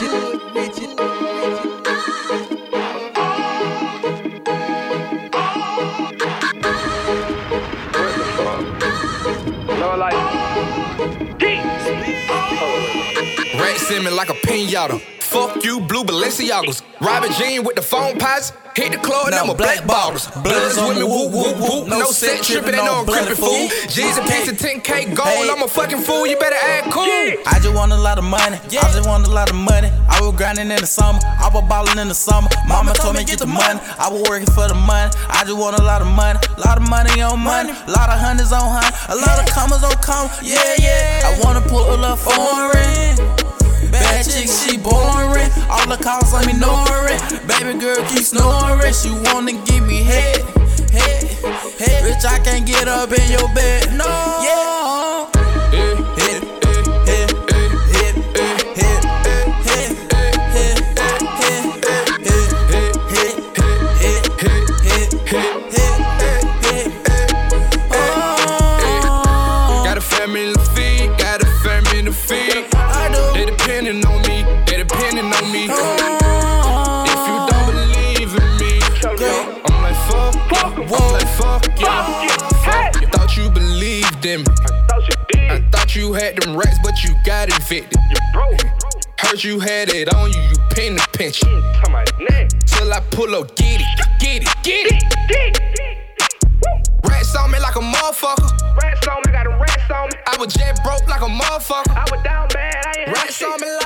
Rat simming like a pinata. Fuck you, blue Balenciagas. Robert Jean with the phone pots. Hit the club, Now now my black bottles. Bloods with me, whoop, whoop, whoop. No set tripping, ain't no creepy fool. G's a piece of 10K gold. Hey. I'm a fucking fool, you better act cool. I just want a lot of money. I just want a lot of money. I was grinding in the summer. I was balling in the summer. Mama told me get the money. I was working for the money. I just want a lot of money. A lot of money on money. A lot of hundreds on hundred. A lot of commas on commas. Yeah, yeah. I wanna pull a little the calls me ignoring. Baby girl keep snoring. She wanna give me head, head, head. Bitch, I can't get up in your bed. No. Yeah. Got a family to feed, got a family to feed. They depending on me. If you don't believe in me, I'm like fuck you, I'm like fuck you. You thought you believed in me. I thought you had them rats, but you got evicted. Heard you had it on you, you pin the pension. Mm, Till I pull up, get it, get it, get it. Rats on me like a motherfucker. Rats on me, got a rats on me. I was jet broke like a motherfucker. I was down bad, I ain't Rats on me like